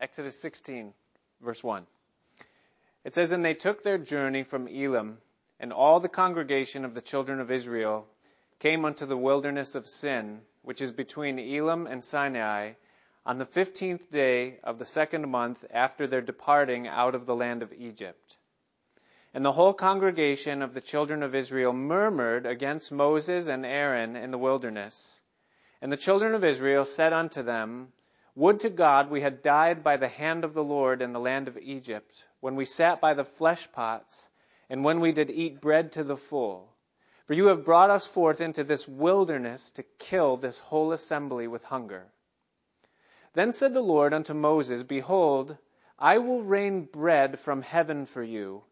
Exodus 16, verse 1. It says, And they took their journey from Elim, and all the congregation of the children of Israel came unto the wilderness of Sin, which is between Elim and Sinai, on the fifteenth day of the second month after their departing out of the land of Egypt. And the whole congregation of the children of Israel murmured against Moses and Aaron in the wilderness. And the children of Israel said unto them, Would to God we had died by the hand of the Lord in the land of Egypt, when we sat by the flesh pots, and when we did eat bread to the full. For you have brought us forth into this wilderness to kill this whole assembly with hunger. Then said the Lord unto Moses, Behold, I will rain bread from heaven for you,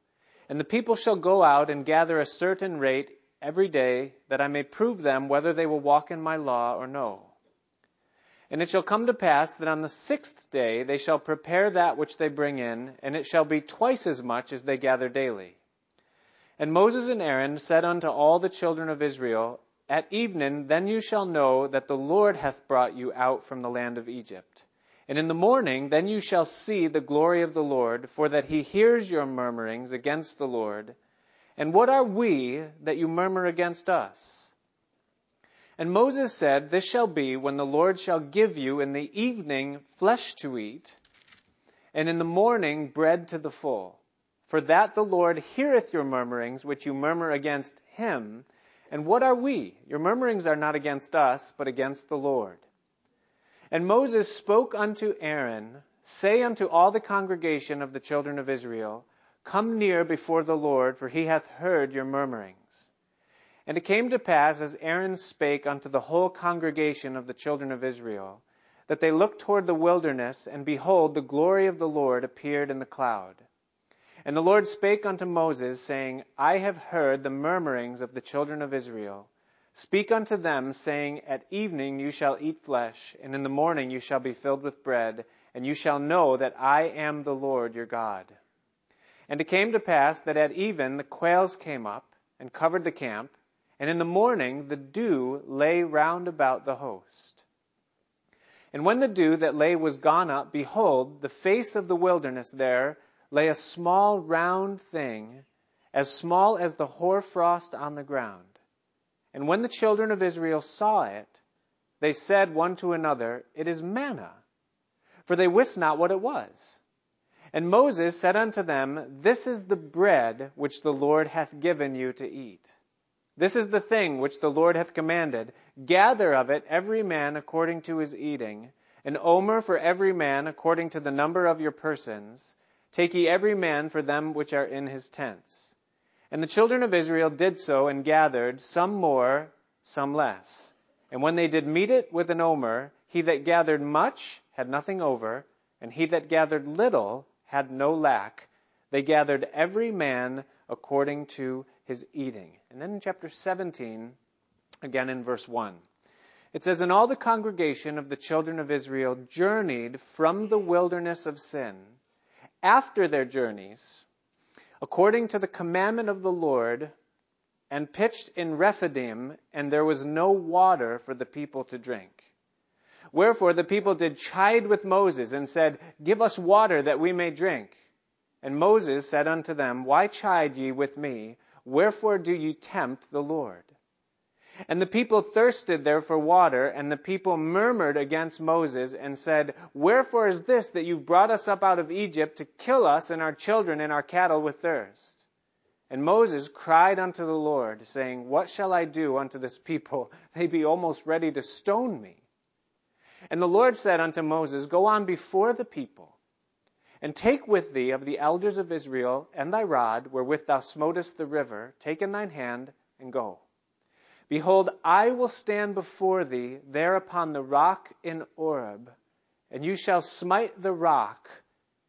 and the people shall go out and gather a certain rate every day, that I may prove them whether they will walk in my law or no. And it shall come to pass that on the sixth day they shall prepare that which they bring in, and it shall be twice as much as they gather daily. And Moses and Aaron said unto all the children of Israel, At evening then you shall know that the Lord hath brought you out from the land of Egypt. And in the morning then you shall see the glory of the Lord, for that he hears your murmurings against the Lord. And what are we that you murmur against us? And Moses said, This shall be when the Lord shall give you in the evening flesh to eat, and in the morning bread to the full. For that the Lord heareth your murmurings, which you murmur against him. And what are we? Your murmurings are not against us, but against the Lord. And Moses spoke unto Aaron, Say unto all the congregation of the children of Israel, Come near before the Lord, for he hath heard your murmurings. And it came to pass, as Aaron spake unto the whole congregation of the children of Israel, that they looked toward the wilderness, and behold, the glory of the Lord appeared in the cloud. And the Lord spake unto Moses, saying, I have heard the murmurings of the children of Israel. Speak unto them, saying, At evening you shall eat flesh, and in the morning you shall be filled with bread, and you shall know that I am the Lord your God. And it came to pass that at even the quails came up and covered the camp, and in the morning the dew lay round about the host. And when the dew that lay was gone up, behold, the face of the wilderness there lay a small round thing, as small as the hoarfrost on the ground. And when the children of Israel saw it, they said one to another, It is manna. For they wist not what it was. And Moses said unto them, This is the bread which the Lord hath given you to eat. This is the thing which the Lord hath commanded. Gather of it every man according to his eating, an omer for every man according to the number of your persons. Take ye every man for them which are in his tents. And the children of Israel did so and gathered, some more, some less. And when they did meet it with an omer, he that gathered much had nothing over, and he that gathered little had no lack. They gathered every man according to his eating. And then in chapter 17, again in verse 1, it says, And all the congregation of the children of Israel journeyed from the wilderness of sin after their journeys, according to the commandment of the Lord, and pitched in Rephidim, and there was no water for the people to drink. Wherefore the people did chide with Moses and said, Give us water that we may drink. And Moses said unto them, Why chide ye with me? Wherefore do ye tempt the Lord? And the people thirsted there for water, and the people murmured against Moses and said, Wherefore is this that you've brought us up out of Egypt to kill us and our children and our cattle with thirst? And Moses cried unto the Lord, saying, What shall I do unto this people? They be almost ready to stone me. And the Lord said unto Moses, Go on before the people, and take with thee of the elders of Israel and thy rod, wherewith thou smotest the river, take in thine hand, and go. Behold, I will stand before thee there upon the rock in Horeb, and you shall smite the rock,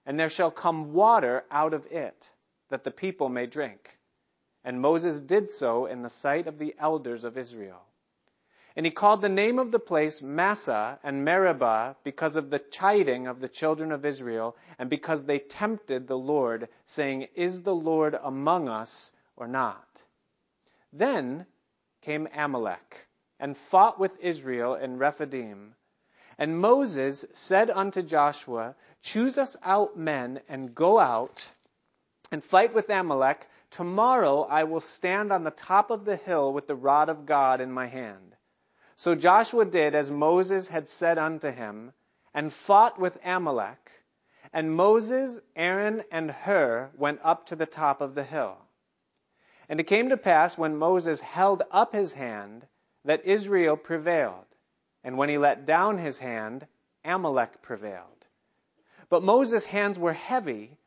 and there shall come water out of it, that the people may drink. And Moses did so in the sight of the elders of Israel. And he called the name of the place Massah and Meribah because of the chiding of the children of Israel, and because they tempted the Lord, saying, Is the Lord among us or not? Then came Amalek and fought with Israel in Rephidim. And Moses said unto Joshua, Choose us out men and go out and fight with Amalek. Tomorrow I will stand on the top of the hill with the rod of God in my hand. So Joshua did as Moses had said unto him, and fought with Amalek. And Moses, Aaron, and Hur went up to the top of the hill. And it came to pass when Moses held up his hand that Israel prevailed. And when he let down his hand, Amalek prevailed. But Moses' hands were heavy,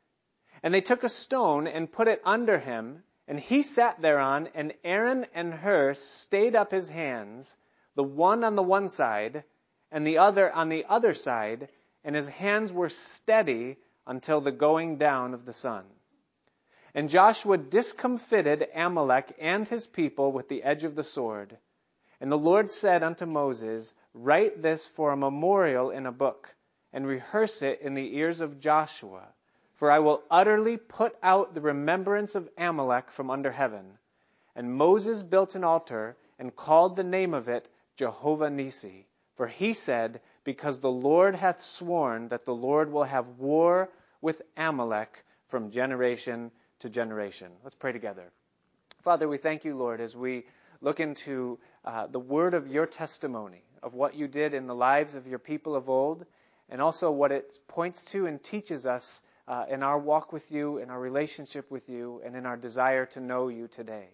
and they took a stone and put it under him, and he sat thereon, and Aaron and Hur stayed up his hands, the one on the one side, and the other on the other side, and his hands were steady until the going down of the sun. And Joshua discomfited Amalek and his people with the edge of the sword. And the Lord said unto Moses, Write this for a memorial in a book, and rehearse it in the ears of Joshua. For I will utterly put out the remembrance of Amalek from under heaven. And Moses built an altar, and called the name of it Jehovah Nissi. For he said, Because the Lord hath sworn that the Lord will have war with Amalek from generation to generation. Let's pray together. Father, we thank you, Lord, as we look into uh, the word of your testimony, of what you did in the lives of your people of old, and also what it points to and teaches us uh, in our walk with you, in our relationship with you, and in our desire to know you today.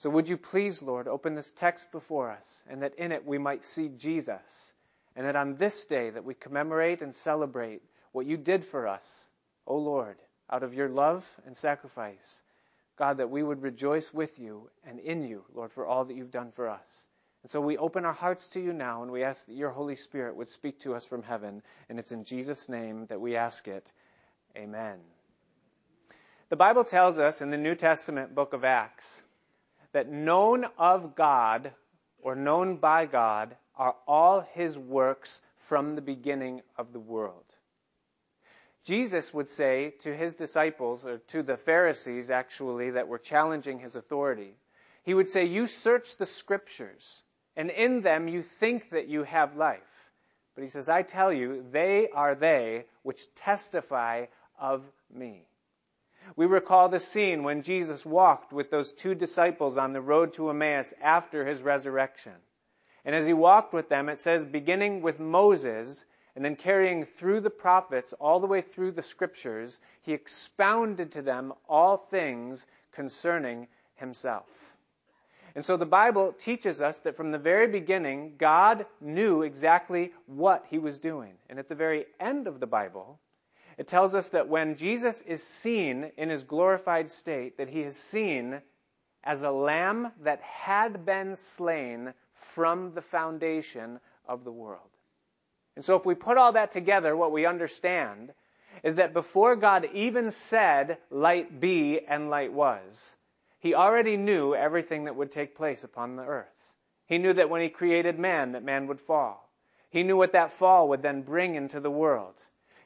So would you please, Lord, open this text before us, and that in it we might see Jesus, and that on this day that we commemorate and celebrate what you did for us, O Lord, out of your love and sacrifice, God, that we would rejoice with you and in you, Lord, for all that you've done for us. And so we open our hearts to you now and we ask that your Holy Spirit would speak to us from heaven. And it's in Jesus' name that we ask it. Amen. The Bible tells us in the New Testament book of Acts that known of God or known by God are all his works from the beginning of the world. Jesus would say to his disciples, or to the Pharisees actually, that were challenging his authority, he would say, You search the scriptures, and in them you think that you have life. But he says, I tell you, they are they which testify of me. We recall the scene when Jesus walked with those two disciples on the road to Emmaus after his resurrection. And as he walked with them, it says, beginning with Moses, and then carrying through the prophets all the way through the scriptures, he expounded to them all things concerning himself. And so the Bible teaches us that from the very beginning, God knew exactly what he was doing. And at the very end of the Bible, it tells us that when Jesus is seen in his glorified state, that he is seen as a lamb that had been slain from the foundation of the world. And so if we put all that together, what we understand is that before God even said, light be and light was, he already knew everything that would take place upon the earth. He knew that when he created man, that man would fall. He knew what that fall would then bring into the world.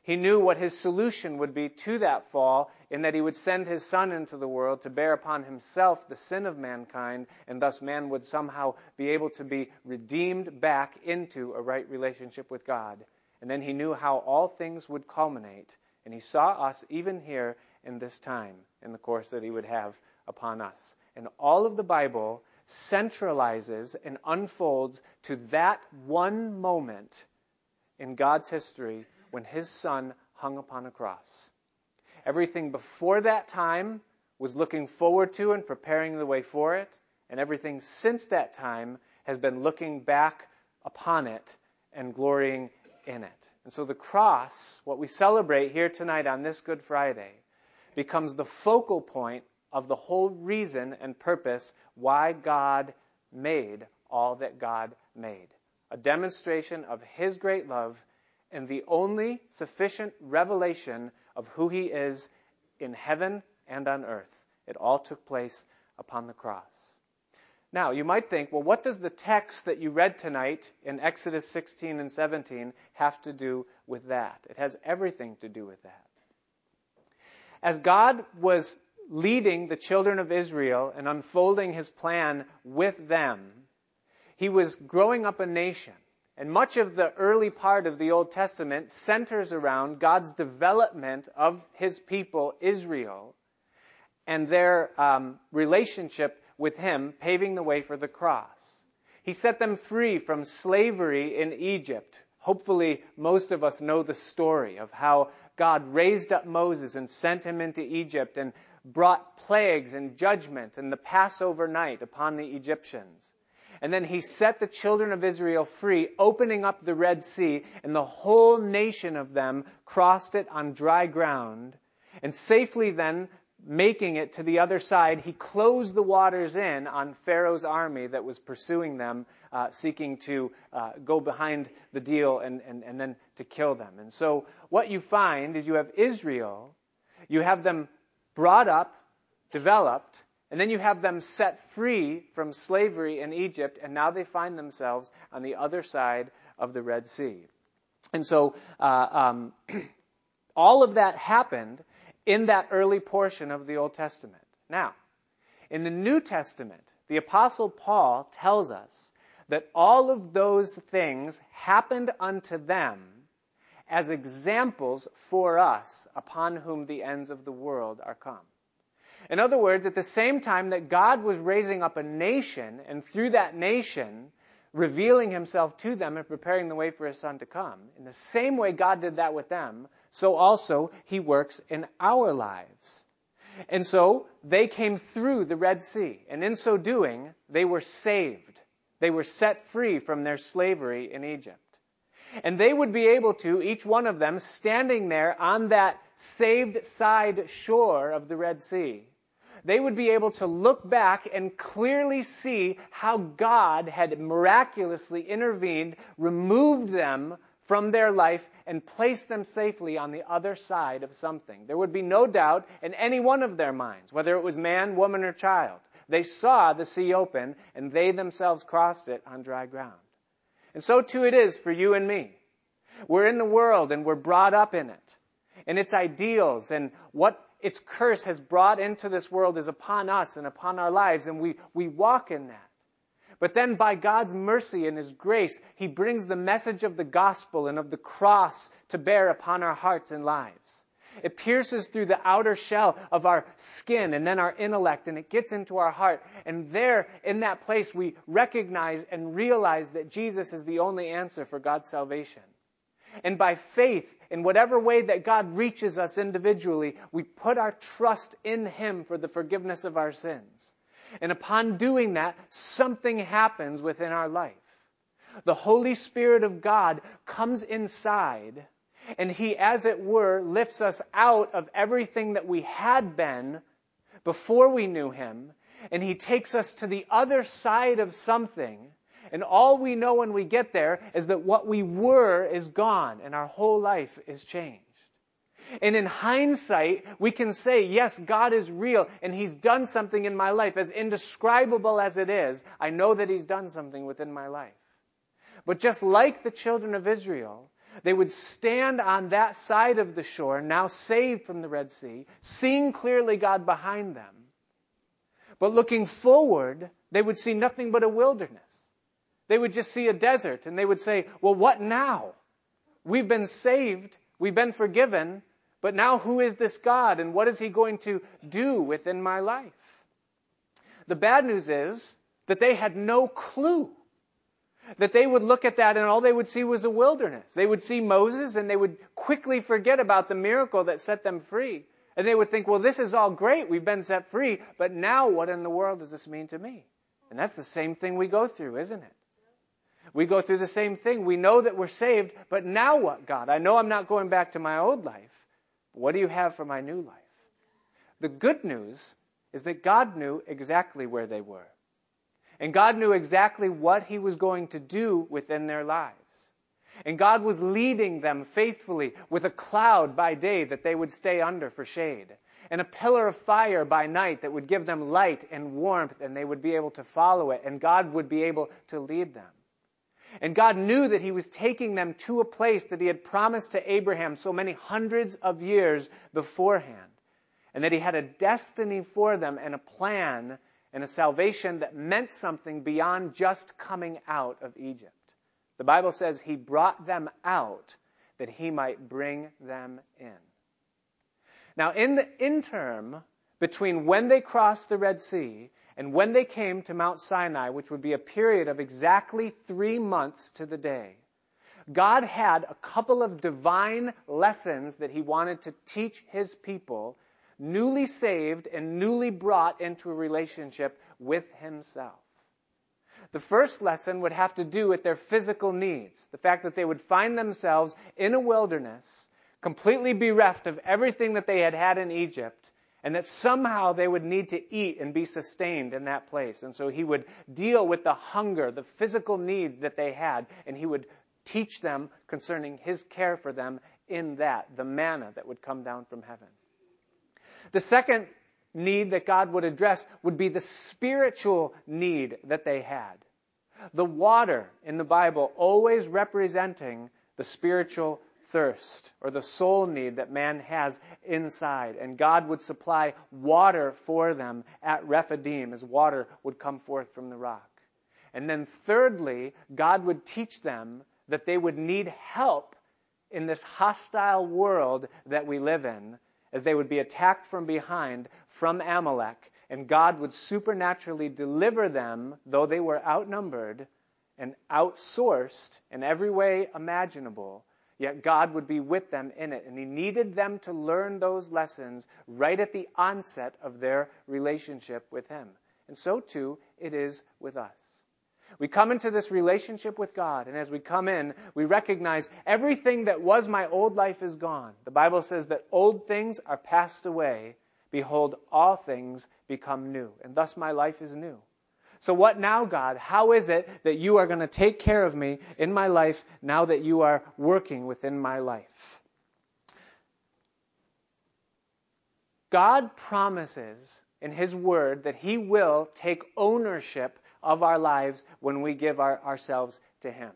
He knew what his solution would be to that fall in that he would send his son into the world to bear upon himself the sin of mankind, and thus man would somehow be able to be redeemed back into a right relationship with God. And then he knew how all things would culminate, and he saw us even here in this time, in the course that he would have upon us. And all of the Bible centralizes and unfolds to that one moment in God's history when his son hung upon a cross. Everything before that time was looking forward to and preparing the way for it, and everything since that time has been looking back upon it and glorying in it. And so the cross, what we celebrate here tonight on this Good Friday, becomes the focal point of the whole reason and purpose why God made all that God made. A demonstration of His great love and the only sufficient revelation of who he is in heaven and on earth. It all took place upon the cross. Now, you might think, well, what does the text that you read tonight in Exodus 16 and 17 have to do with that? It has everything to do with that. As God was leading the children of Israel and unfolding his plan with them, he was growing up a nation And much of the early part of the Old Testament centers around God's development of his people, Israel, and their um, relationship with him, paving the way for the cross. He set them free from slavery in Egypt. Hopefully, most of us know the story of how God raised up Moses and sent him into Egypt and brought plagues and judgment and the Passover night upon the Egyptians. And then he set the children of Israel free, opening up the Red Sea, and the whole nation of them crossed it on dry ground. And safely then making it to the other side, he closed the waters in on Pharaoh's army that was pursuing them, uh, seeking to uh, go behind the deal and, and, and then to kill them. And so what you find is you have Israel, you have them brought up, developed, and then you have them set free from slavery in Egypt, and now they find themselves on the other side of the Red Sea. And so uh, um, all of that happened in that early portion of the Old Testament. Now, in the New Testament, the Apostle Paul tells us that all of those things happened unto them as examples for us upon whom the ends of the world are come. In other words, at the same time that God was raising up a nation, and through that nation, revealing himself to them and preparing the way for his son to come, in the same way God did that with them, so also he works in our lives. And so they came through the Red Sea, and in so doing, they were saved. They were set free from their slavery in Egypt. And they would be able to, each one of them, standing there on that saved side shore of the Red Sea, they would be able to look back and clearly see how God had miraculously intervened, removed them from their life and placed them safely on the other side of something. There would be no doubt in any one of their minds, whether it was man, woman, or child. They saw the sea open and they themselves crossed it on dry ground. And so too it is for you and me. We're in the world and we're brought up in it. And its ideals and what its curse has brought into this world is upon us and upon our lives and we, we walk in that. But then by God's mercy and His grace, He brings the message of the gospel and of the cross to bear upon our hearts and lives. It pierces through the outer shell of our skin and then our intellect and it gets into our heart. And there, in that place, we recognize and realize that Jesus is the only answer for God's salvation. And by faith, in whatever way that God reaches us individually, we put our trust in Him for the forgiveness of our sins. And upon doing that, something happens within our life. The Holy Spirit of God comes inside and He, as it were, lifts us out of everything that we had been before we knew Him and He takes us to the other side of something and all we know when we get there is that what we were is gone and our whole life is changed. And in hindsight, we can say, yes, God is real and He's done something in my life. As indescribable as it is, I know that He's done something within my life. But just like the children of Israel, they would stand on that side of the shore, now saved from the Red Sea, seeing clearly God behind them. But looking forward, they would see nothing but a wilderness. They would just see a desert and they would say, well, what now? We've been saved. We've been forgiven. But now who is this God and what is he going to do within my life? The bad news is that they had no clue. That they would look at that and all they would see was the wilderness. They would see Moses and they would quickly forget about the miracle that set them free. And they would think, well, this is all great. We've been set free. But now what in the world does this mean to me? And that's the same thing we go through, isn't it? We go through the same thing. We know that we're saved, but now what, God? I know I'm not going back to my old life. What do you have for my new life? The good news is that God knew exactly where they were. And God knew exactly what He was going to do within their lives. And God was leading them faithfully with a cloud by day that they would stay under for shade, and a pillar of fire by night that would give them light and warmth, and they would be able to follow it, and God would be able to lead them. And God knew that He was taking them to a place that He had promised to Abraham so many hundreds of years beforehand. And that He had a destiny for them and a plan and a salvation that meant something beyond just coming out of Egypt. The Bible says he brought them out that he might bring them in. Now, in the interim between when they crossed the Red Sea and when they came to Mount Sinai, which would be a period of exactly three months to the day, God had a couple of divine lessons that he wanted to teach his people, newly saved and newly brought into a relationship with himself. The first lesson would have to do with their physical needs. The fact that they would find themselves in a wilderness, completely bereft of everything that they had had in Egypt, and that somehow they would need to eat and be sustained in that place. And so he would deal with the hunger, the physical needs that they had, and he would teach them concerning his care for them in that, the manna that would come down from heaven. The second need that God would address would be the spiritual need that they had. The water in the Bible always representing the spiritual thirst or the soul need that man has inside. And God would supply water for them at Rephidim as water would come forth from the rock. And then thirdly, God would teach them that they would need help in this hostile world that we live in as they would be attacked from behind from Amalek, and God would supernaturally deliver them, though they were outnumbered and outsourced in every way imaginable. Yet God would be with them in it. And He needed them to learn those lessons right at the onset of their relationship with Him. And so too it is with us. We come into this relationship with God, and as we come in, we recognize everything that was my old life is gone. The Bible says that old things are passed away. Behold, all things become new. And thus my life is new. So what now, God? How is it that you are going to take care of me in my life now that you are working within my life? God promises in His Word that He will take ownership of our lives when we give our, ourselves to Him.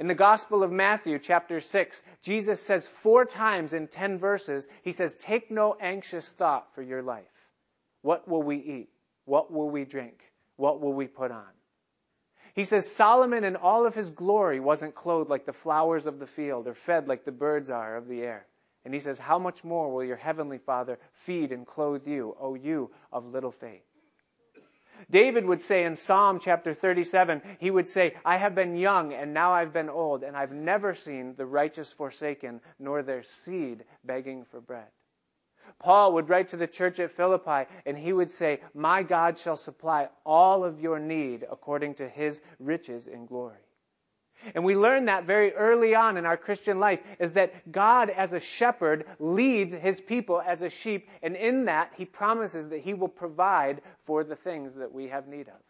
In the Gospel of Matthew, chapter 6, Jesus says four times in 10 verses, He says, Take no anxious thought for your life. What will we eat? What will we drink? What will we put on? He says Solomon in all of his glory wasn't clothed like the flowers of the field or fed like the birds are of the air. And he says, How much more will your heavenly Father feed and clothe you, O you of little faith? David would say in Psalm chapter 37, he would say, I have been young and now I've been old, and I've never seen the righteous forsaken, nor their seed begging for bread. Paul would write to the church at Philippi and he would say, My God shall supply all of your need according to his riches in glory. And we learn that very early on in our Christian life is that God as a shepherd leads his people as a sheep, and in that he promises that he will provide for the things that we have need of.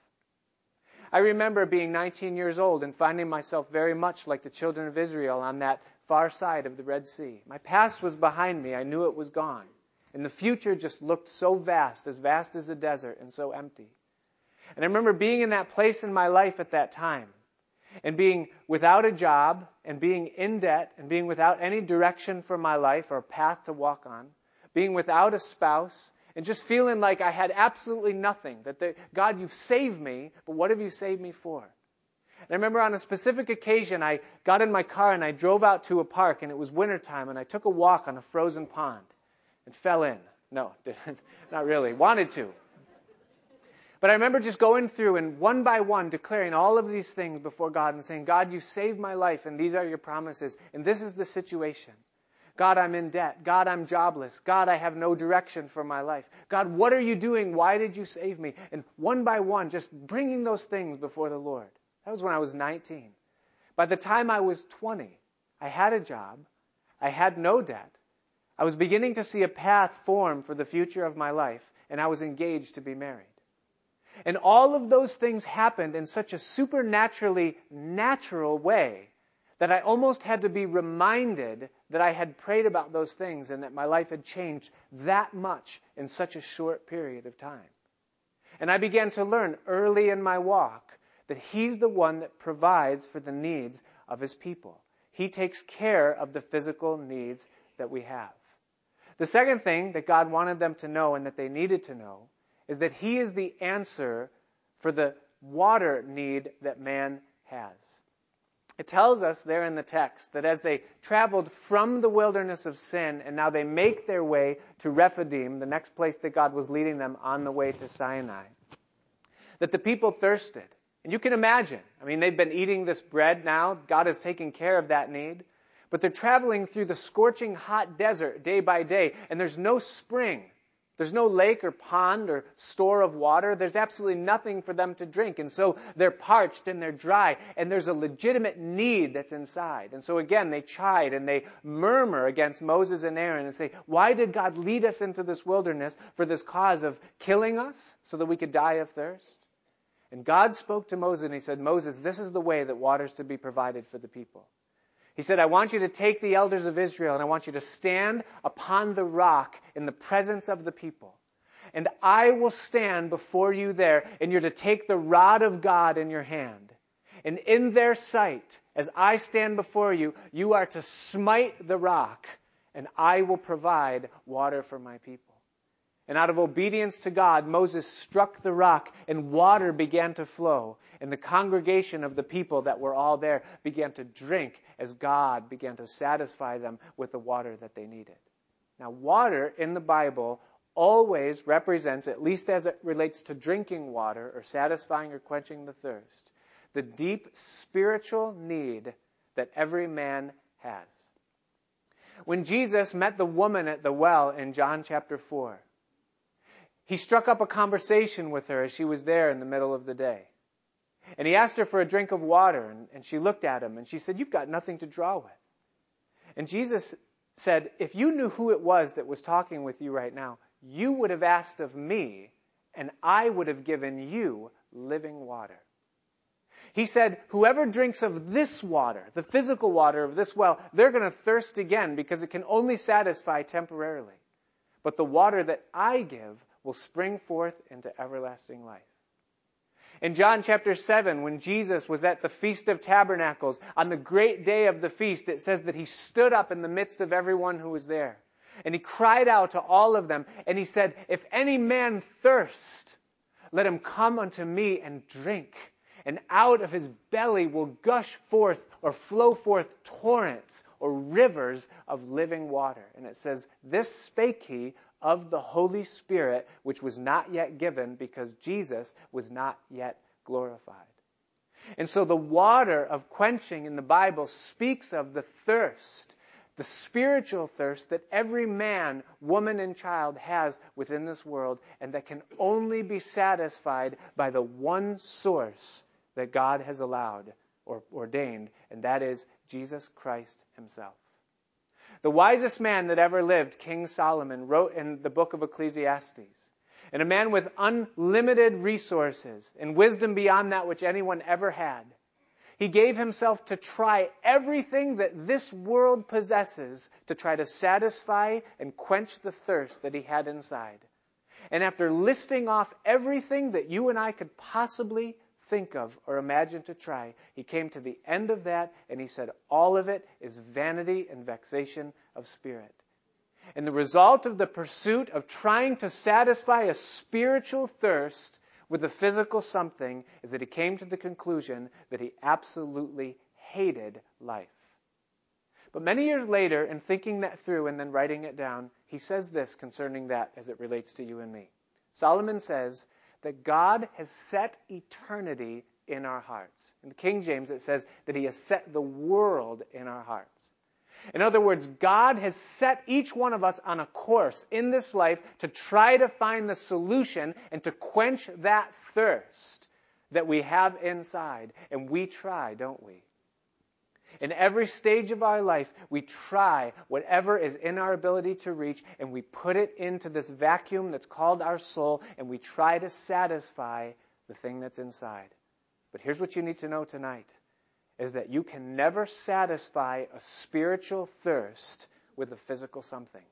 I remember being 19 years old and finding myself very much like the children of Israel on that far side of the Red Sea. My past was behind me. I knew it was gone. And the future just looked so vast, as vast as the desert, and so empty. And I remember being in that place in my life at that time and being without a job and being in debt and being without any direction for my life or path to walk on, being without a spouse and just feeling like I had absolutely nothing. That the, God, you've saved me, but what have you saved me for? And I remember on a specific occasion, I got in my car and I drove out to a park and it was wintertime and I took a walk on a frozen pond and fell in. No, not not really. Wanted to. But I remember just going through and one by one declaring all of these things before God and saying, God, you saved my life and these are your promises and this is the situation. God, I'm in debt. God, I'm jobless. God, I have no direction for my life. God, what are you doing? Why did you save me? And one by one, just bringing those things before the Lord. That was when I was 19. By the time I was 20, I had a job. I had no debt. I was beginning to see a path form for the future of my life, and I was engaged to be married. And all of those things happened in such a supernaturally natural way that I almost had to be reminded that I had prayed about those things and that my life had changed that much in such a short period of time. And I began to learn early in my walk that He's the one that provides for the needs of His people. He takes care of the physical needs that we have. The second thing that God wanted them to know and that they needed to know is that He is the answer for the water need that man has. It tells us there in the text that as they traveled from the wilderness of sin and now they make their way to Rephidim, the next place that God was leading them on the way to Sinai, that the people thirsted. And you can imagine, I mean, they've been eating this bread now. God is taking care of that need. But they're traveling through the scorching hot desert day by day, and there's no spring. There's no lake or pond or store of water. There's absolutely nothing for them to drink. And so they're parched and they're dry. And there's a legitimate need that's inside. And so again, they chide and they murmur against Moses and Aaron and say, Why did God lead us into this wilderness for this cause of killing us so that we could die of thirst? And God spoke to Moses and he said, Moses, this is the way that water's to be provided for the people. He said, I want you to take the elders of Israel and I want you to stand upon the rock in the presence of the people. And I will stand before you there, and you're to take the rod of God in your hand. And in their sight, as I stand before you, you are to smite the rock, and I will provide water for my people. And out of obedience to God, Moses struck the rock and water began to flow. And the congregation of the people that were all there began to drink as God began to satisfy them with the water that they needed. Now, water in the Bible always represents, at least as it relates to drinking water or satisfying or quenching the thirst, the deep spiritual need that every man has. When Jesus met the woman at the well in John chapter 4, he struck up a conversation with her as she was there in the middle of the day. And he asked her for a drink of water, and, and she looked at him and she said, You've got nothing to draw with. And Jesus said, If you knew who it was that was talking with you right now, you would have asked of me, and I would have given you living water. He said, Whoever drinks of this water, the physical water of this well, they're going to thirst again because it can only satisfy temporarily. But the water that I give will spring forth into everlasting life. In John chapter 7, when Jesus was at the Feast of Tabernacles, on the great day of the feast, it says that he stood up in the midst of everyone who was there. And he cried out to all of them, and he said, If any man thirst, let him come unto me and drink. And out of his belly will gush forth or flow forth torrents or rivers of living water. And it says, This spake he of the Holy Spirit, which was not yet given because Jesus was not yet glorified. And so the water of quenching in the Bible speaks of the thirst, the spiritual thirst that every man, woman, and child has within this world, and that can only be satisfied by the one source that God has allowed or ordained, and that is Jesus Christ Himself. The wisest man that ever lived, King Solomon, wrote in the book of Ecclesiastes. And a man with unlimited resources and wisdom beyond that which anyone ever had. He gave himself to try everything that this world possesses to try to satisfy and quench the thirst that he had inside. And after listing off everything that you and I could possibly think of or imagine to try. He came to the end of that and he said, All of it is vanity and vexation of spirit. And the result of the pursuit of trying to satisfy a spiritual thirst with a physical something is that he came to the conclusion that he absolutely hated life. But many years later, in thinking that through and then writing it down, he says this concerning that as it relates to you and me. Solomon says, that God has set eternity in our hearts. In the King James, it says that He has set the world in our hearts. In other words, God has set each one of us on a course in this life to try to find the solution and to quench that thirst that we have inside. And we try, don't we? In every stage of our life, we try whatever is in our ability to reach and we put it into this vacuum that's called our soul and we try to satisfy the thing that's inside. But here's what you need to know tonight is that you can never satisfy a spiritual thirst with a physical something.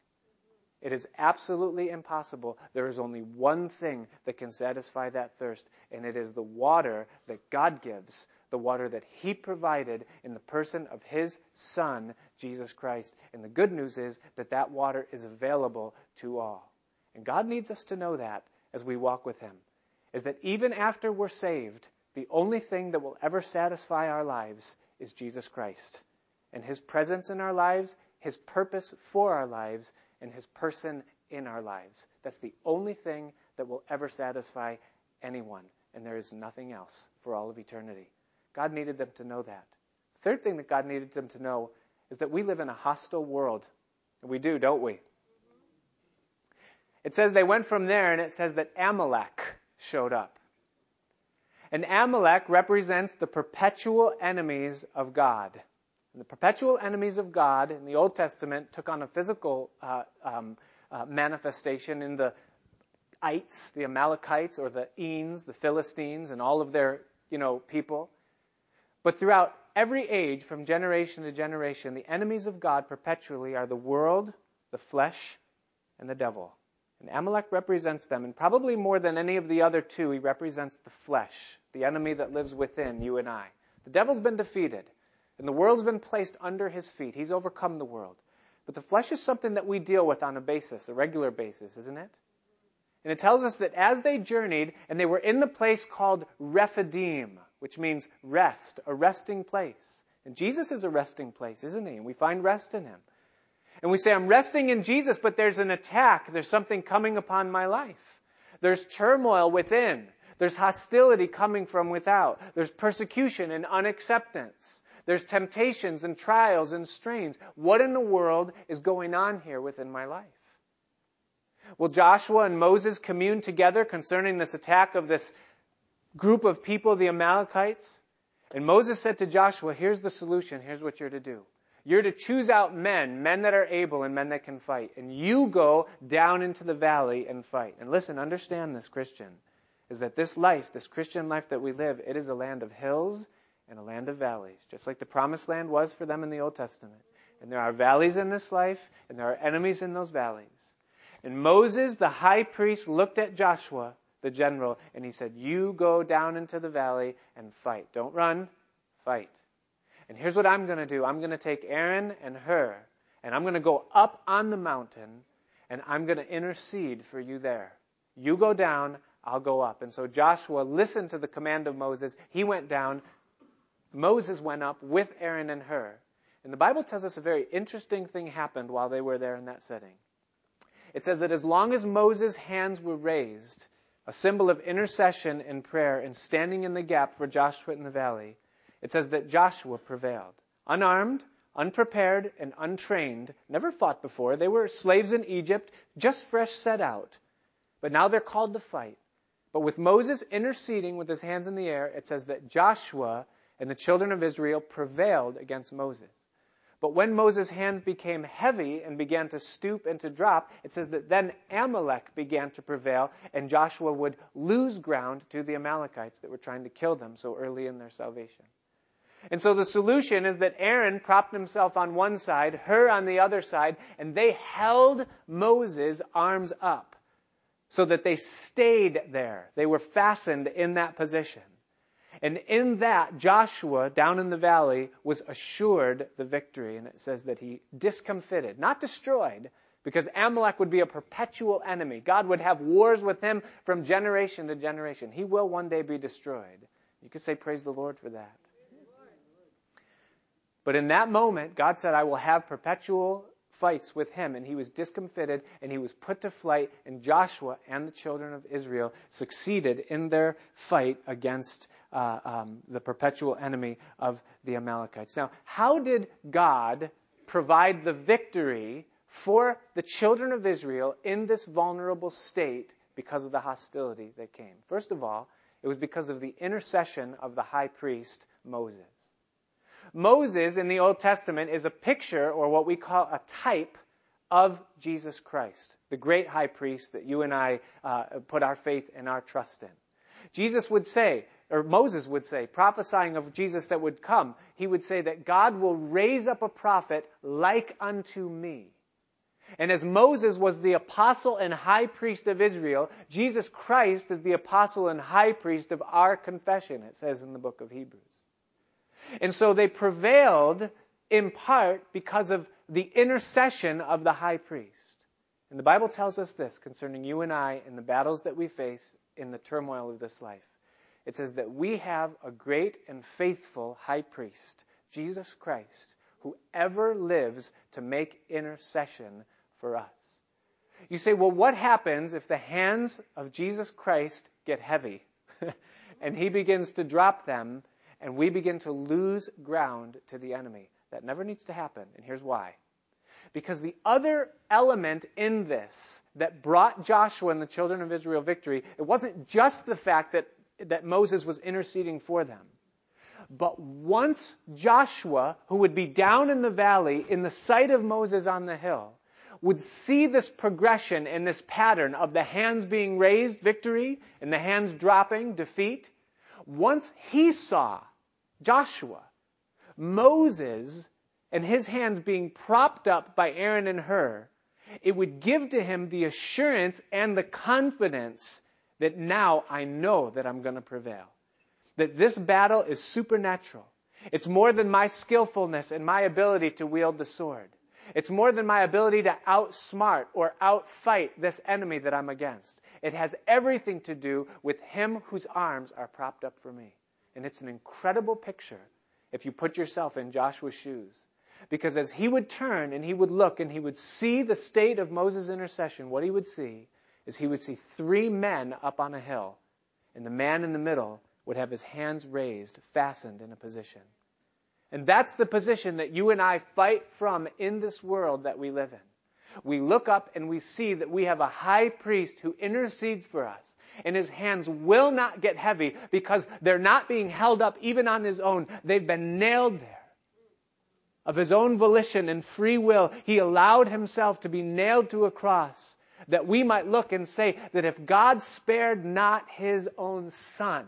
It is absolutely impossible. There is only one thing that can satisfy that thirst, and it is the water that God gives the water that He provided in the person of His Son, Jesus Christ. And the good news is that that water is available to all. And God needs us to know that as we walk with Him, is that even after we're saved, the only thing that will ever satisfy our lives is Jesus Christ and his presence in our lives, his purpose for our lives, and his person in our lives. That's the only thing that will ever satisfy anyone, and there is nothing else for all of eternity. God needed them to know that. Third thing that God needed them to know is that we live in a hostile world. We do, don't we? It says they went from there, and it says that Amalek showed up. And Amalek represents the perpetual enemies of God. And the perpetual enemies of God in the Old Testament took on a physical uh, um, uh, manifestation in the ites, the Amalekites, or the Enes, the Philistines, and all of their you know people. But throughout every age, from generation to generation, the enemies of God perpetually are the world, the flesh, and the devil. And Amalek represents them, and probably more than any of the other two, he represents the flesh, the enemy that lives within you and I. The devil's been defeated, and the world's been placed under his feet. He's overcome the world. But the flesh is something that we deal with on a basis, a regular basis, isn't it? And it tells us that as they journeyed, and they were in the place called Rephidim, which means rest, a resting place. And Jesus is a resting place, isn't he? And we find rest in him. And we say, I'm resting in Jesus, but there's an attack. There's something coming upon my life. There's turmoil within. There's hostility coming from without. There's persecution and unacceptance. There's temptations and trials and strains. What in the world is going on here within my life? Will Joshua and Moses commune together concerning this attack of this group of people, the Amalekites? And Moses said to Joshua, Here's the solution. Here's what you're to do. You're to choose out men, men that are able and men that can fight. And you go down into the valley and fight. And listen, understand this, Christian, is that this life, this Christian life that we live, it is a land of hills and a land of valleys, just like the promised land was for them in the Old Testament. And there are valleys in this life, and there are enemies in those valleys. And Moses, the high priest, looked at Joshua, the general, and he said, You go down into the valley and fight. Don't run, fight. And here's what I'm going to do I'm going to take Aaron and Hur, and I'm going to go up on the mountain, and I'm going to intercede for you there. You go down, I'll go up. And so Joshua listened to the command of Moses. He went down. Moses went up with Aaron and Hur. And the Bible tells us a very interesting thing happened while they were there in that setting. It says that as long as Moses' hands were raised, a symbol of intercession and prayer and standing in the gap for Joshua in the valley, it says that Joshua prevailed. Unarmed, unprepared, and untrained, never fought before. They were slaves in Egypt, just fresh set out. But now they're called to fight. But with Moses interceding with his hands in the air, it says that Joshua and the children of Israel prevailed against Moses. But when Moses' hands became heavy and began to stoop and to drop, it says that then Amalek began to prevail, and Joshua would lose ground to the Amalekites that were trying to kill them so early in their salvation. And so the solution is that Aaron propped himself on one side, Hur on the other side, and they held Moses' arms up so that they stayed there. They were fastened in that position. And in that, Joshua, down in the valley, was assured the victory. And it says that he discomfited, not destroyed, because Amalek would be a perpetual enemy. God would have wars with him from generation to generation. He will one day be destroyed. You could say, Praise the Lord for that. But in that moment, God said, I will have perpetual fights with him. And he was discomfited and he was put to flight. And Joshua and the children of Israel succeeded in their fight against uh, um, the perpetual enemy of the Amalekites. Now, how did God provide the victory for the children of Israel in this vulnerable state because of the hostility that came? First of all, it was because of the intercession of the high priest Moses. Moses in the Old Testament is a picture or what we call a type of Jesus Christ, the great high priest that you and I uh, put our faith and our trust in. Jesus would say, or Moses would say, prophesying of Jesus that would come, he would say that God will raise up a prophet like unto me. And as Moses was the apostle and high priest of Israel, Jesus Christ is the apostle and high priest of our confession, it says in the book of Hebrews. And so they prevailed in part because of the intercession of the high priest. And the Bible tells us this concerning you and I in the battles that we face in the turmoil of this life. It says that we have a great and faithful high priest, Jesus Christ, who ever lives to make intercession for us. You say, well, what happens if the hands of Jesus Christ get heavy and he begins to drop them and we begin to lose ground to the enemy? That never needs to happen, and here's why. Because the other element in this that brought Joshua and the children of Israel victory, it wasn't just the fact that, that Moses was interceding for them. But once Joshua, who would be down in the valley in the sight of Moses on the hill, would see this progression and this pattern of the hands being raised, victory, and the hands dropping, defeat, once he saw Joshua, Moses, and his hands being propped up by Aaron and Hur, it would give to him the assurance and the confidence that now I know that I'm going to prevail. That this battle is supernatural. It's more than my skillfulness and my ability to wield the sword. It's more than my ability to outsmart or outfight this enemy that I'm against. It has everything to do with him whose arms are propped up for me. And it's an incredible picture if you put yourself in Joshua's shoes. Because as he would turn and he would look and he would see the state of Moses' intercession, what he would see is he would see three men up on a hill, and the man in the middle would have his hands raised, fastened in a position. And that's the position that you and I fight from in this world that we live in. We look up and we see that we have a high priest who intercedes for us. And his hands will not get heavy because they're not being held up even on his own. They've been nailed there. Of his own volition and free will, he allowed himself to be nailed to a cross that we might look and say that if God spared not his own son,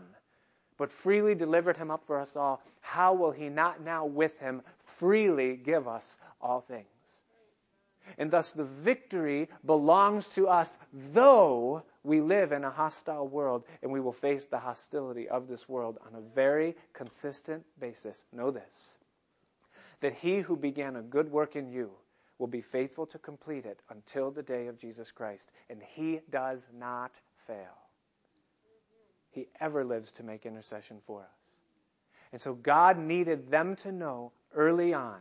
but freely delivered him up for us all, how will he not now with him freely give us all things? And thus the victory belongs to us, though we live in a hostile world and we will face the hostility of this world on a very consistent basis. Know this that he who began a good work in you will be faithful to complete it until the day of Jesus Christ. And he does not fail. He ever lives to make intercession for us. And so God needed them to know early on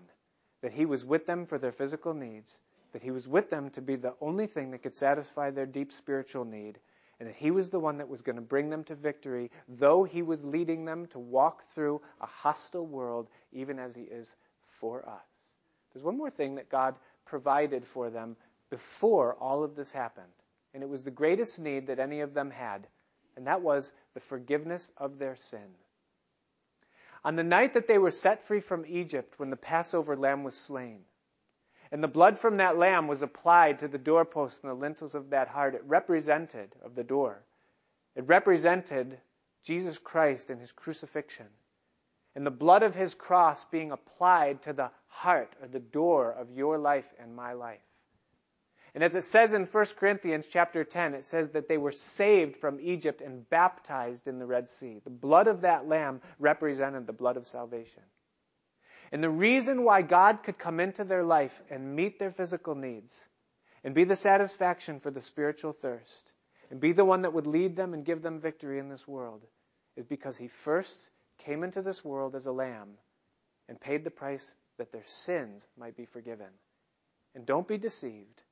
that He was with them for their physical needs, that He was with them to be the only thing that could satisfy their deep spiritual need, and that He was the one that was going to bring them to victory, though He was leading them to walk through a hostile world, even as He is for us. There's one more thing that God provided for them before all of this happened, and it was the greatest need that any of them had and that was the forgiveness of their sin. On the night that they were set free from Egypt, when the Passover lamb was slain, and the blood from that lamb was applied to the doorposts and the lintels of that heart, it represented, of the door, it represented Jesus Christ and his crucifixion, and the blood of his cross being applied to the heart or the door of your life and my life. And as it says in 1 Corinthians chapter 10, it says that they were saved from Egypt and baptized in the Red Sea. The blood of that lamb represented the blood of salvation. And the reason why God could come into their life and meet their physical needs and be the satisfaction for the spiritual thirst and be the one that would lead them and give them victory in this world is because he first came into this world as a lamb and paid the price that their sins might be forgiven. And don't be deceived.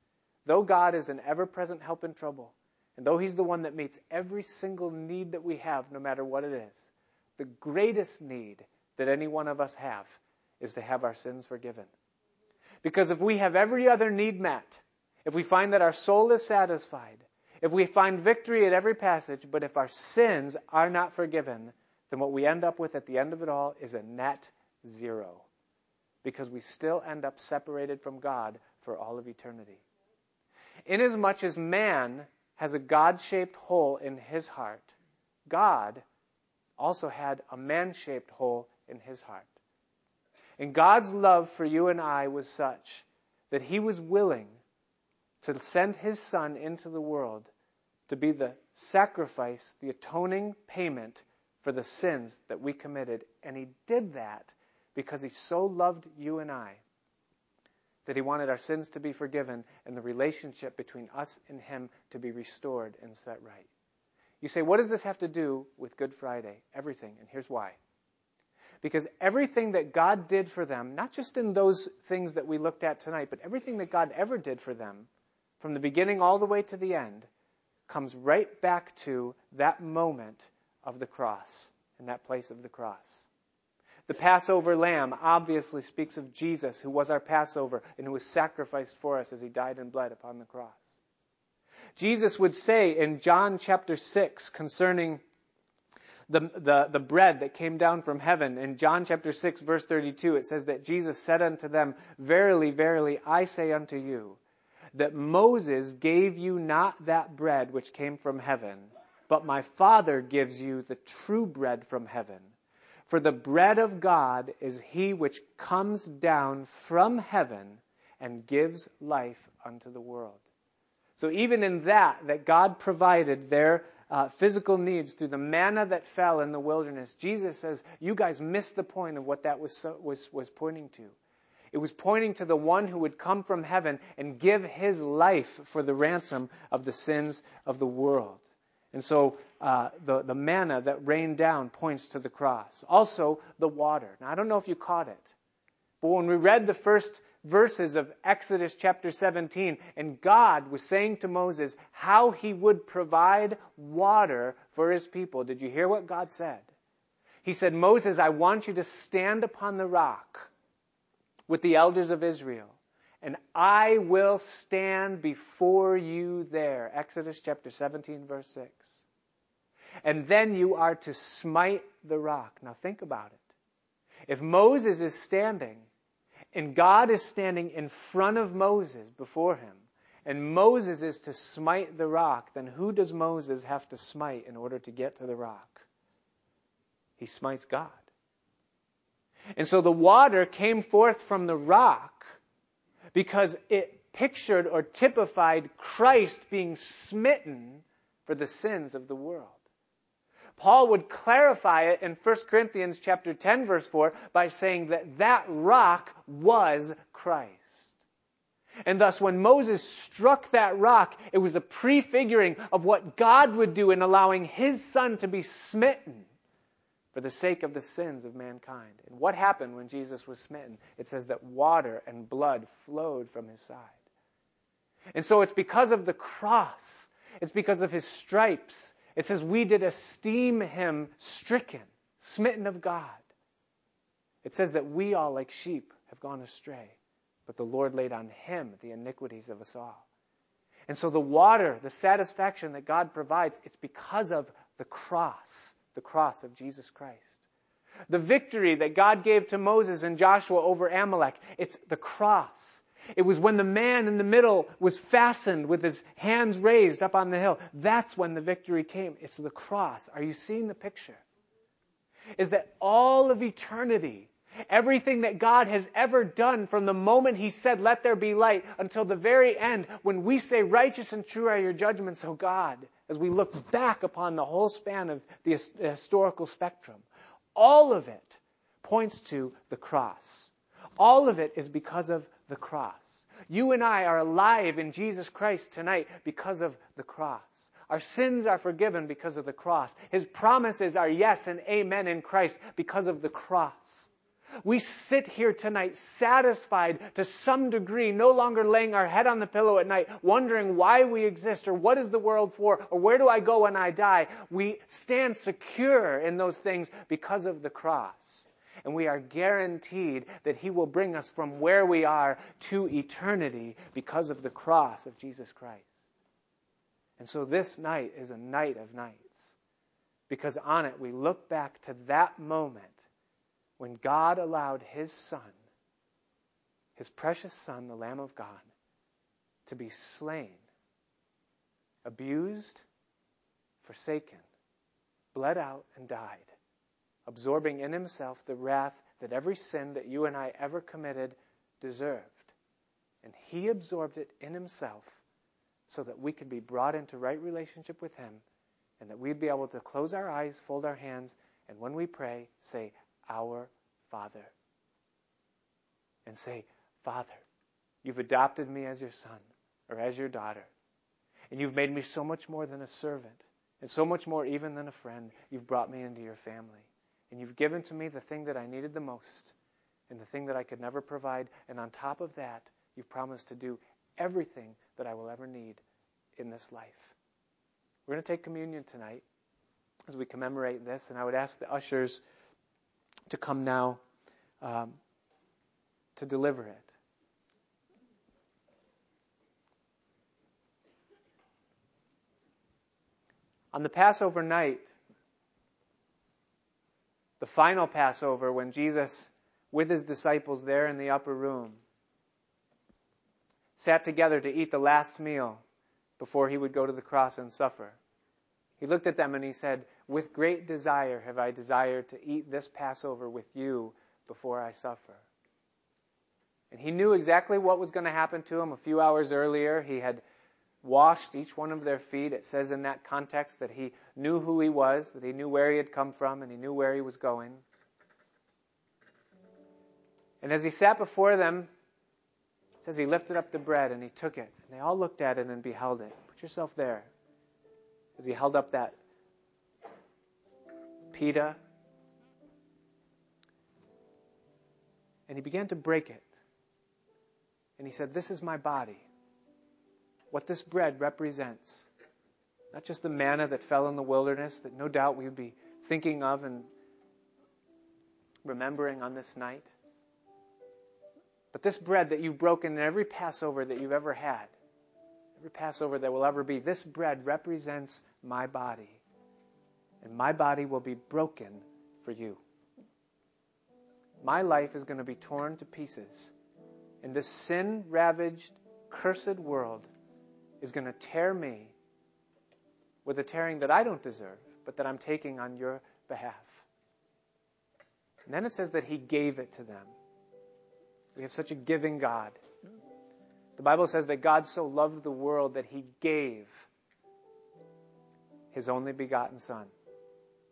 Though God is an ever present help in trouble, and though He's the one that meets every single need that we have, no matter what it is, the greatest need that any one of us have is to have our sins forgiven. Because if we have every other need met, if we find that our soul is satisfied, if we find victory at every passage, but if our sins are not forgiven, then what we end up with at the end of it all is a net zero. Because we still end up separated from God for all of eternity. Inasmuch as man has a God shaped hole in his heart, God also had a man shaped hole in his heart. And God's love for you and I was such that he was willing to send his son into the world to be the sacrifice, the atoning payment for the sins that we committed. And he did that because he so loved you and I that he wanted our sins to be forgiven and the relationship between us and him to be restored and set right. You say, what does this have to do with Good Friday? Everything, and here's why. Because everything that God did for them, not just in those things that we looked at tonight, but everything that God ever did for them, from the beginning all the way to the end, comes right back to that moment of the cross and that place of the cross. The Passover lamb obviously speaks of Jesus, who was our Passover and who was sacrificed for us as he died and bled upon the cross. Jesus would say in John chapter 6 concerning the, the, the bread that came down from heaven. In John chapter 6 verse 32, it says that Jesus said unto them, Verily, verily, I say unto you, that Moses gave you not that bread which came from heaven, but my Father gives you the true bread from heaven. For the bread of God is he which comes down from heaven and gives life unto the world. So even in that, that God provided their uh, physical needs through the manna that fell in the wilderness, Jesus says, you guys missed the point of what that was, so, was, was pointing to. It was pointing to the one who would come from heaven and give his life for the ransom of the sins of the world. And so uh, the, the manna that rained down points to the cross. Also, the water. Now, I don't know if you caught it, but when we read the first verses of Exodus chapter 17, and God was saying to Moses how he would provide water for his people. Did you hear what God said? He said, Moses, I want you to stand upon the rock with the elders of Israel, and I will stand before you there. Exodus chapter 17, verse 6. And then you are to smite the rock. Now think about it. If Moses is standing and God is standing in front of Moses before him, and Moses is to smite the rock, then who does Moses have to smite in order to get to the rock? He smites God. And so the water came forth from the rock because it pictured or typified Christ being smitten for the sins of the world. Paul would clarify it in 1 Corinthians chapter 10 verse 4 by saying that that rock was Christ. And thus when Moses struck that rock, it was a prefiguring of what God would do in allowing his son to be smitten for the sake of the sins of mankind. And what happened when Jesus was smitten? It says that water and blood flowed from his side. And so it's because of the cross. It's because of his stripes it says, We did esteem him stricken, smitten of God. It says that we all, like sheep, have gone astray, but the Lord laid on him the iniquities of us all. And so the water, the satisfaction that God provides, it's because of the cross, the cross of Jesus Christ. The victory that God gave to Moses and Joshua over Amalek, it's the cross. It was when the man in the middle was fastened with his hands raised up on the hill. That's when the victory came. It's the cross. Are you seeing the picture? Is that all of eternity, everything that God has ever done from the moment He said, Let there be light, until the very end, when we say, Righteous and true are your judgments, O God, as we look back upon the whole span of the historical spectrum, all of it points to the cross. All of it is because of the cross. You and I are alive in Jesus Christ tonight because of the cross. Our sins are forgiven because of the cross. His promises are yes and amen in Christ because of the cross. We sit here tonight satisfied to some degree, no longer laying our head on the pillow at night, wondering why we exist or what is the world for or where do I go when I die. We stand secure in those things because of the cross and we are guaranteed that He will bring us from where we are to eternity because of the cross of Jesus Christ. And so this night is a night of nights because on it we look back to that moment when God allowed His Son, His precious Son, the Lamb of God, to be slain, abused, forsaken, bled out, and died absorbing in himself the wrath that every sin that you and I ever committed deserved. And he absorbed it in himself so that we could be brought into right relationship with him and that we'd be able to close our eyes, fold our hands, and when we pray, say, Our Father. And say, Father, you've adopted me as your son or as your daughter. And you've made me so much more than a servant and so much more even than a friend. You've brought me into your family. And you've given to me the thing that I needed the most and the thing that I could never provide. And on top of that, you've promised to do everything that I will ever need in this life. We're going to take communion tonight as we commemorate this. And I would ask the ushers to come now um, to deliver it. On the Passover night, the final Passover, when Jesus, with his disciples there in the upper room, sat together to eat the last meal before he would go to the cross and suffer. He looked at them and he said, With great desire have I desired to eat this Passover with you before I suffer. And he knew exactly what was going to happen to him. A few hours earlier, he had washed each one of their feet. It says in that context that he knew who he was, that he knew where he had come from, and he knew where he was going. And as he sat before them, it says he lifted up the bread and he took it. And they all looked at it and beheld it. Put yourself there. As he held up that pita. And he began to break it. And he said, This is my body what this bread represents. Not just the manna that fell in the wilderness that no doubt we would be thinking of and remembering on this night, but this bread that you've broken in every Passover that you've ever had, every Passover that will ever be, this bread represents my body. And my body will be broken for you. My life is going to be torn to pieces in this sin ravaged, cursed world is going to tear me with a tearing that I don't deserve, but that I'm taking on your behalf. And then it says that he gave it to them. We have such a giving God. The Bible says that God so loved the world that he gave his only begotten Son,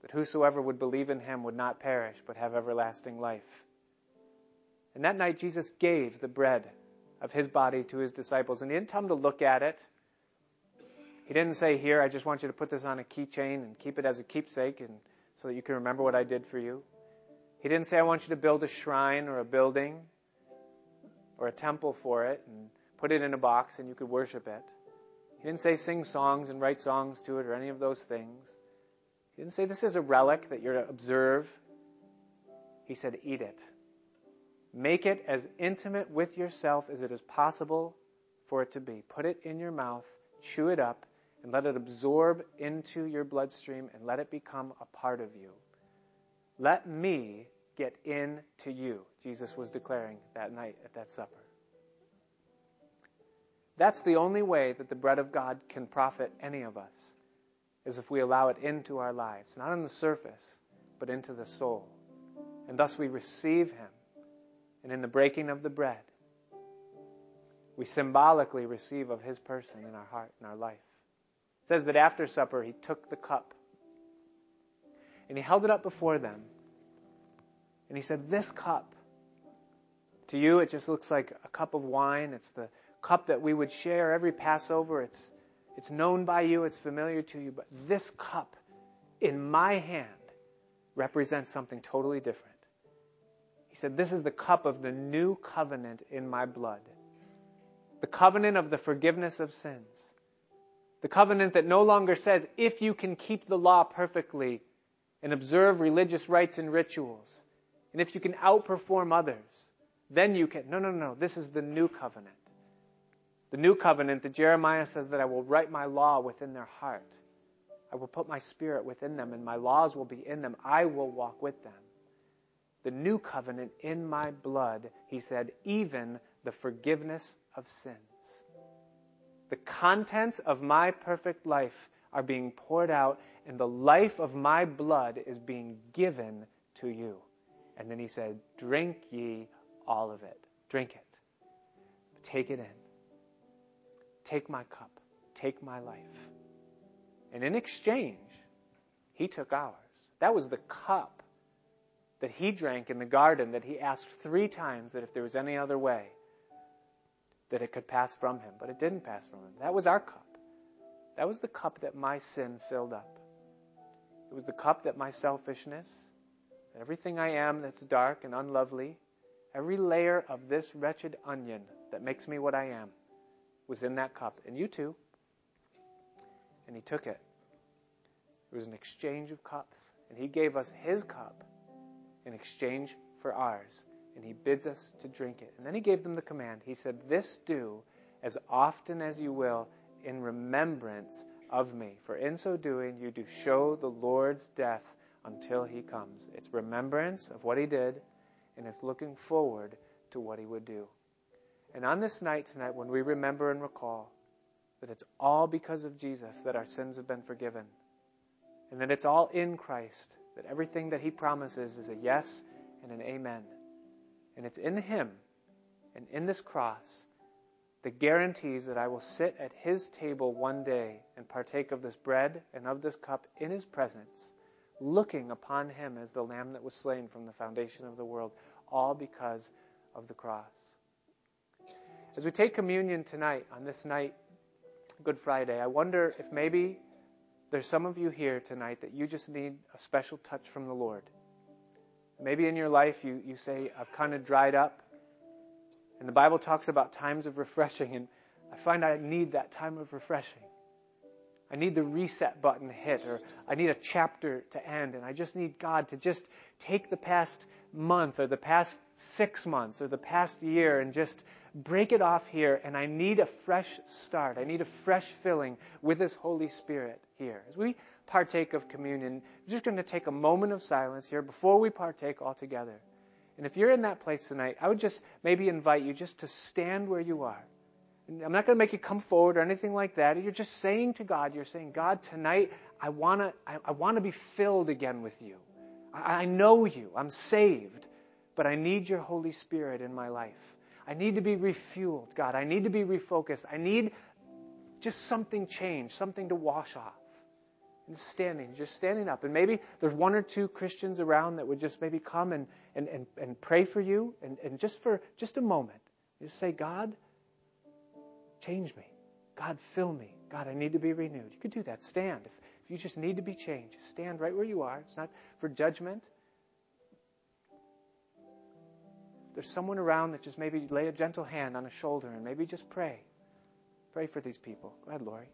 that whosoever would believe in him would not perish, but have everlasting life. And that night, Jesus gave the bread of his body to his disciples, and he didn't tell them to look at it he didn't say, Here, I just want you to put this on a keychain and keep it as a keepsake and so that you can remember what I did for you. He didn't say, I want you to build a shrine or a building or a temple for it and put it in a box and you could worship it. He didn't say sing songs and write songs to it or any of those things. He didn't say this is a relic that you're to observe. He said, eat it. Make it as intimate with yourself as it is possible for it to be. Put it in your mouth, chew it up, and let it absorb into your bloodstream and let it become a part of you. Let me get into you, Jesus was declaring that night at that supper. That's the only way that the bread of God can profit any of us, is if we allow it into our lives, not on the surface, but into the soul. And thus we receive Him. And in the breaking of the bread, we symbolically receive of His person in our heart, and our life. Says that after supper, he took the cup and he held it up before them. And he said, This cup, to you, it just looks like a cup of wine. It's the cup that we would share every Passover. It's, it's known by you, it's familiar to you. But this cup in my hand represents something totally different. He said, This is the cup of the new covenant in my blood, the covenant of the forgiveness of sins. The covenant that no longer says, if you can keep the law perfectly and observe religious rites and rituals, and if you can outperform others, then you can. No, no, no. This is the new covenant. The new covenant that Jeremiah says that I will write my law within their heart. I will put my spirit within them, and my laws will be in them. I will walk with them. The new covenant in my blood, he said, even the forgiveness of sin. The contents of my perfect life are being poured out, and the life of my blood is being given to you. And then he said, Drink ye all of it. Drink it. Take it in. Take my cup. Take my life. And in exchange, he took ours. That was the cup that he drank in the garden that he asked three times that if there was any other way, that it could pass from him, but it didn't pass from him. That was our cup. That was the cup that my sin filled up. It was the cup that my selfishness Everything I am that's dark and unlovely, every layer of this wretched onion that makes me what I am, was in that cup. And you too. And he took it. It was an exchange of cups. And he gave us his cup in exchange for ours. And he bids us to drink it. And then he gave them the command. He said, This do as often as you will in remembrance of me. For in so doing, you do show the Lord's death until he comes. It's remembrance of what he did, and it's looking forward to what he would do. And on this night tonight, when we remember and recall that it's all because of Jesus that our sins have been forgiven, and that it's all in Christ, that everything that he promises is a yes and an amen. And it's in him and in this cross that guarantees that I will sit at his table one day and partake of this bread and of this cup in his presence, looking upon him as the lamb that was slain from the foundation of the world, all because of the cross. As we take communion tonight, on this night, Good Friday, I wonder if maybe there's some of you here tonight that you just need a special touch from the Lord. Maybe in your life you, you say, I've kind of dried up. And the Bible talks about times of refreshing, and I find I need that time of refreshing. I need the reset button hit, or I need a chapter to end, and I just need God to just take the past month, or the past six months, or the past year, and just break it off here. And I need a fresh start. I need a fresh filling with His Holy Spirit here. As we partake of communion, we're just going to take a moment of silence here before we partake all together. And if you're in that place tonight, I would just maybe invite you just to stand where you are. I'm not going to make you come forward or anything like that. You're just saying to God, you're saying, God, tonight I want to I, I want to be filled again with you. I, I know you. I'm saved, but I need your Holy Spirit in my life. I need to be refueled, God. I need to be refocused. I need just something changed, something to wash off and standing, just standing up. And maybe there's one or two Christians around that would just maybe come and, and, and, and pray for you and, and just for just a moment. Just say, God, change me. God, fill me. God, I need to be renewed. You could do that. Stand. If, if you just need to be changed, stand right where you are. It's not for judgment. If there's someone around that just maybe lay a gentle hand on a shoulder and maybe just pray. Pray for these people. Go ahead, Lori.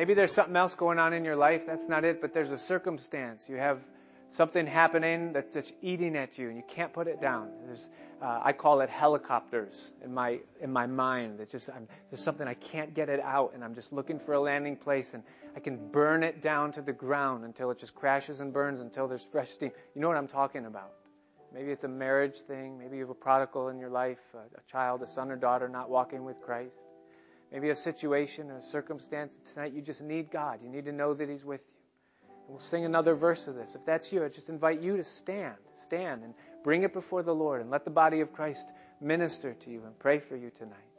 Maybe there's something else going on in your life. That's not it, but there's a circumstance. You have something happening that's just eating at you, and you can't put it down. Uh, I call it helicopters in my in my mind. It's just I'm, there's something I can't get it out, and I'm just looking for a landing place, and I can burn it down to the ground until it just crashes and burns until there's fresh steam. You know what I'm talking about? Maybe it's a marriage thing. Maybe you have a prodigal in your life, a, a child, a son or daughter not walking with Christ. Maybe a situation, or a circumstance tonight you just need God. You need to know that He's with you. And we'll sing another verse of this. If that's you, I just invite you to stand. Stand and bring it before the Lord and let the body of Christ minister to you and pray for you tonight.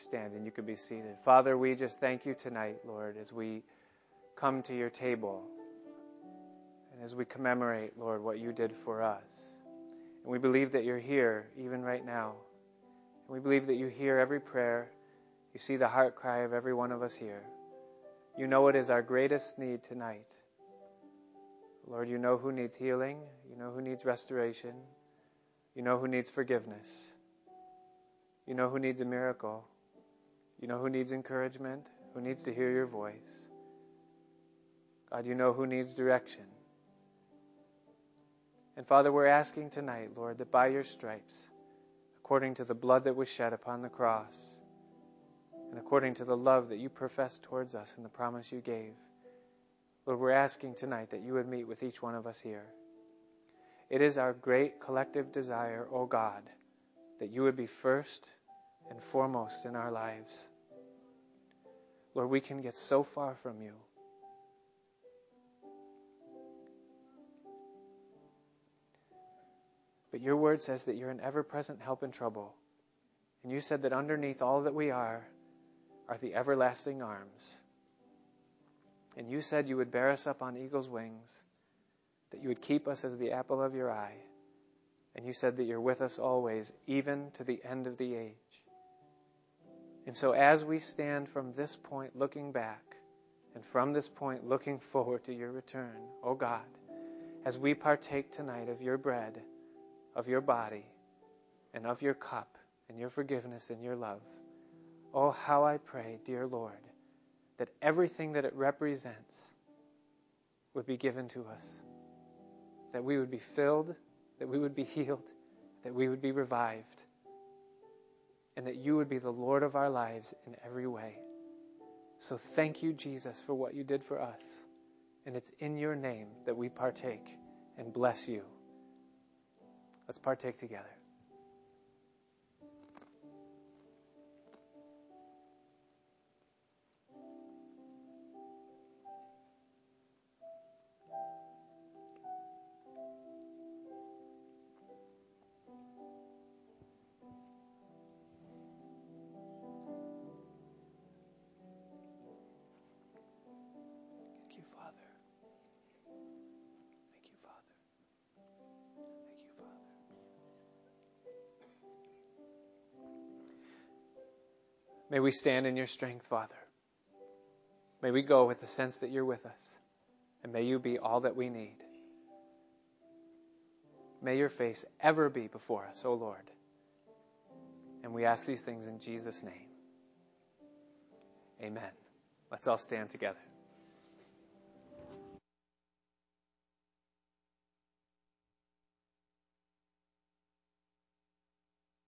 Standing, you can be seated. Father, we just thank you tonight, Lord, as we come to your table and as we commemorate, Lord, what you did for us. And we believe that you're here even right now. And we believe that you hear every prayer. You see the heart cry of every one of us here. You know it is our greatest need tonight. Lord, you know who needs healing. You know who needs restoration. You know who needs forgiveness. You know who needs a miracle. You know who needs encouragement, who needs to hear your voice. God, you know who needs direction. And Father, we're asking tonight, Lord, that by your stripes, according to the blood that was shed upon the cross, and according to the love that you professed towards us and the promise you gave, Lord, we're asking tonight that you would meet with each one of us here. It is our great collective desire, O oh God, that you would be first and foremost in our lives. Lord, we can get so far from you. But your word says that you're an ever present help in trouble. And you said that underneath all that we are are the everlasting arms. And you said you would bear us up on eagle's wings, that you would keep us as the apple of your eye. And you said that you're with us always, even to the end of the age. And so, as we stand from this point looking back, and from this point looking forward to your return, O oh God, as we partake tonight of your bread, of your body, and of your cup, and your forgiveness and your love, oh, how I pray, dear Lord, that everything that it represents would be given to us, that we would be filled, that we would be healed, that we would be revived and that you would be the Lord of our lives in every way. So thank you, Jesus, for what you did for us. And it's in your name that we partake and bless you. Let's partake together. May we stand in your strength, Father. May we go with the sense that you're with us. And may you be all that we need. May your face ever be before us, O Lord. And we ask these things in Jesus' name. Amen. Let's all stand together.